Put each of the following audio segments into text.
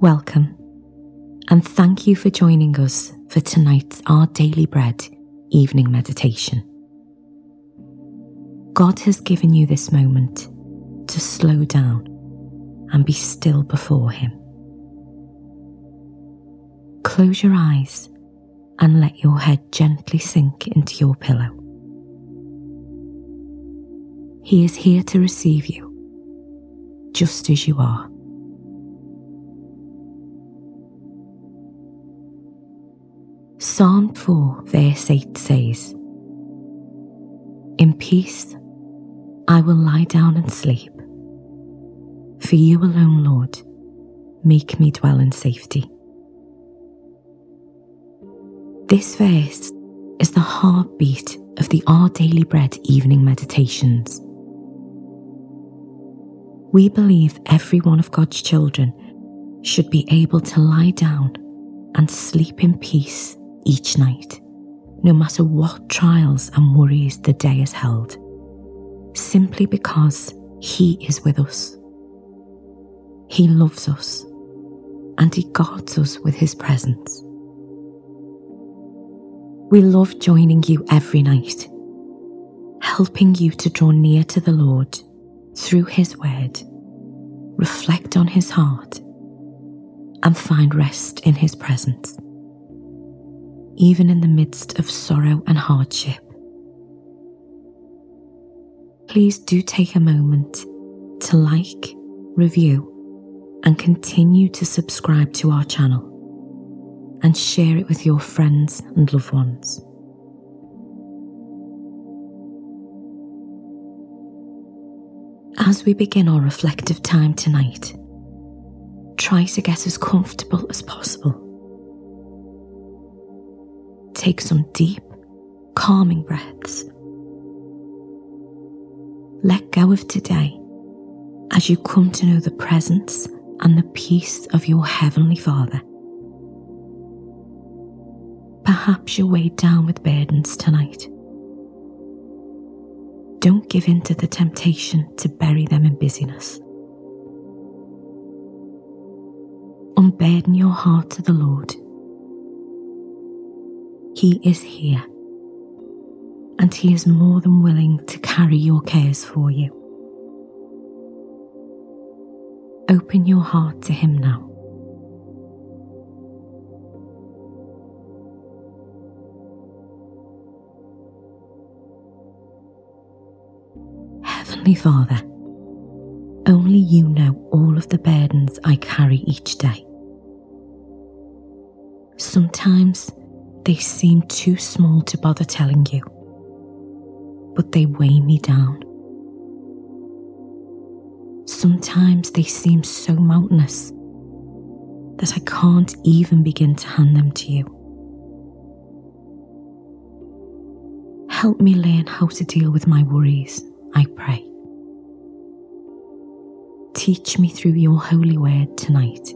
Welcome, and thank you for joining us for tonight's Our Daily Bread evening meditation. God has given you this moment to slow down and be still before Him. Close your eyes and let your head gently sink into your pillow. He is here to receive you, just as you are. Psalm 4, verse 8 says, In peace I will lie down and sleep. For you alone, Lord, make me dwell in safety. This verse is the heartbeat of the Our Daily Bread evening meditations. We believe every one of God's children should be able to lie down and sleep in peace each night, no matter what trials and worries the day has held, simply because He is with us. He loves us and He guards us with His presence. We love joining you every night, helping you to draw near to the Lord through His Word, reflect on His heart, and find rest in His presence even in the midst of sorrow and hardship. Please do take a moment to like, review, and continue to subscribe to our channel and share it with your friends and loved ones. As we begin our reflective time tonight, try to get as comfortable as possible take some deep, calming breaths. Let go of today as you come to know the presence and the peace of your Heavenly Father. Perhaps you're weighed down with burdens tonight. Don't give in to the temptation to bury them in busyness. Unburden your heart to the Lord he is here, and He is more than willing to carry your cares for you. Open your heart to Him now. Heavenly Father, only you know all of the burdens I carry each day. Sometimes they seem too small to bother telling you, but they weigh me down. Sometimes they seem so mountainous that I can't even begin to hand them to you. Help me learn how to deal with my worries, I pray. Teach me through your holy word tonight.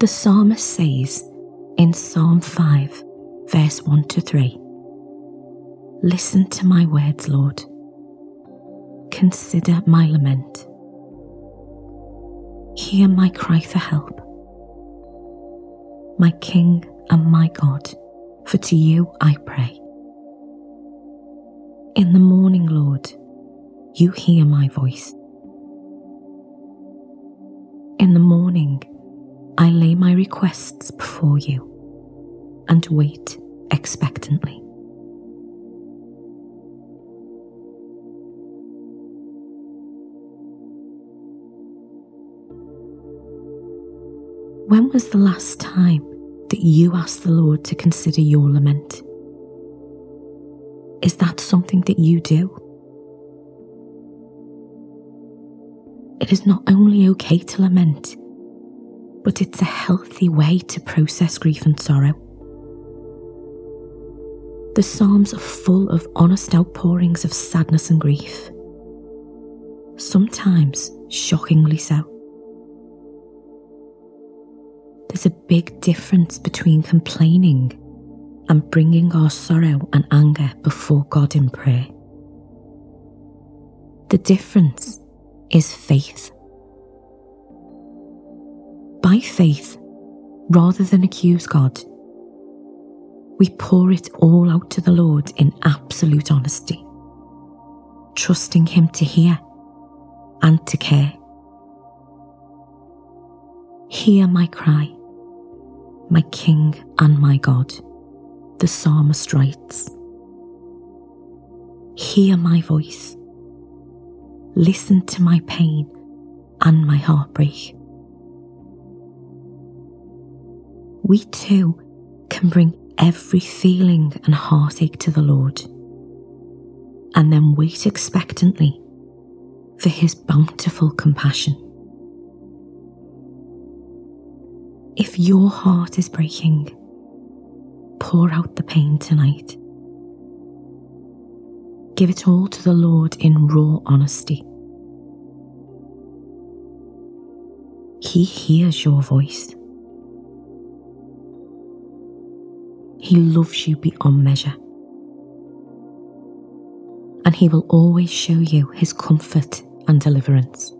The psalmist says in Psalm 5, verse 1 to 3 Listen to my words, Lord. Consider my lament. Hear my cry for help. My King and my God, for to you I pray. In the morning, Lord, you hear my voice. My requests before you and wait expectantly. When was the last time that you asked the Lord to consider your lament? Is that something that you do? It is not only okay to lament, but it's a healthy way to process grief and sorrow. The Psalms are full of honest outpourings of sadness and grief, sometimes shockingly so. There's a big difference between complaining and bringing our sorrow and anger before God in prayer. The difference is faith. By faith, rather than accuse God, we pour it all out to the Lord in absolute honesty, trusting Him to hear and to care. Hear my cry, my King and my God, the psalmist writes. Hear my voice. Listen to my pain and my heartbreak. We too can bring every feeling and heartache to the Lord and then wait expectantly for His bountiful compassion. If your heart is breaking, pour out the pain tonight. Give it all to the Lord in raw honesty. He hears your voice. He loves you beyond measure. And He will always show you His comfort and deliverance.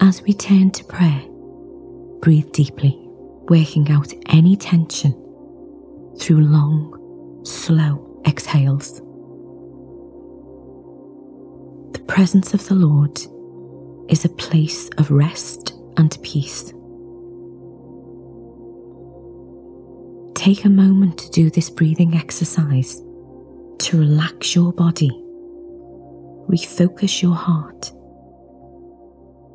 As we turn to prayer, breathe deeply, working out any tension through long, slow exhales. Presence of the Lord is a place of rest and peace. Take a moment to do this breathing exercise to relax your body, refocus your heart,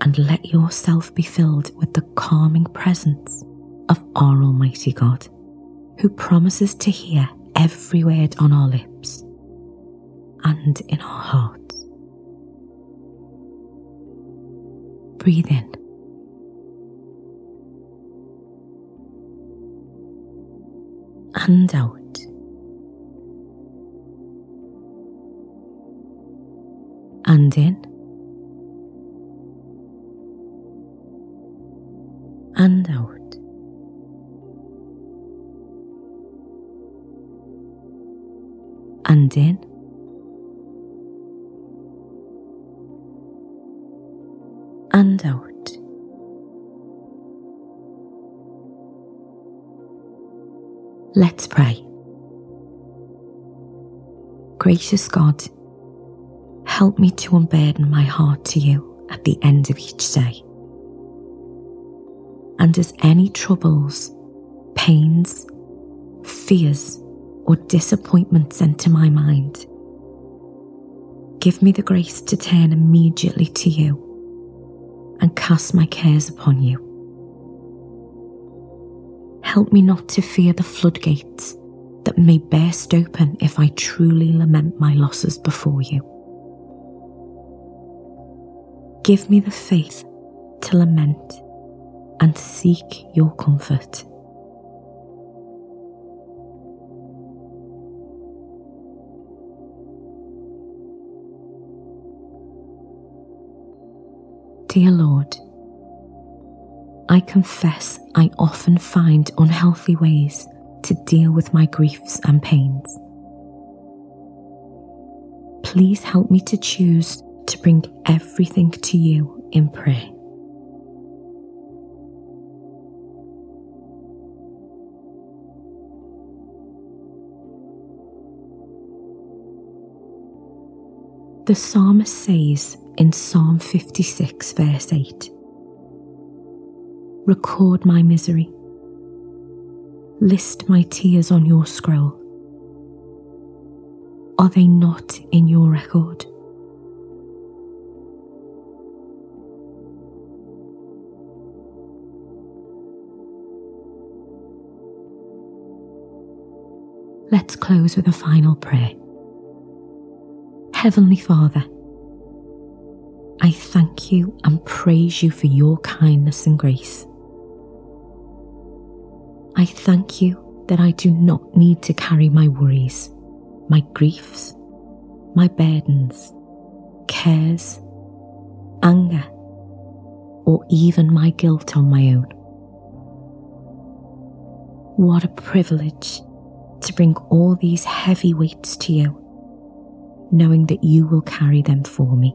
and let yourself be filled with the calming presence of our Almighty God, who promises to hear every word on our lips and in our hearts. Breathe in. And out. And in. And out. And in. And out. Let's pray. Gracious God, help me to unburden my heart to you at the end of each day. And as any troubles, pains, fears, or disappointments enter my mind, give me the grace to turn immediately to you and cast my cares upon you. Help me not to fear the floodgates that may burst open if I truly lament my losses before you. Give me the faith to lament and seek your comfort. Dear Lord, I confess I often find unhealthy ways to deal with my griefs and pains. Please help me to choose to bring everything to you in prayer. The psalmist says in Psalm 56, verse 8 Record my misery, list my tears on your scroll. Are they not in your record? Let's close with a final prayer. Heavenly Father, I thank you and praise you for your kindness and grace. I thank you that I do not need to carry my worries, my griefs, my burdens, cares, anger, or even my guilt on my own. What a privilege to bring all these heavy weights to you, knowing that you will carry them for me.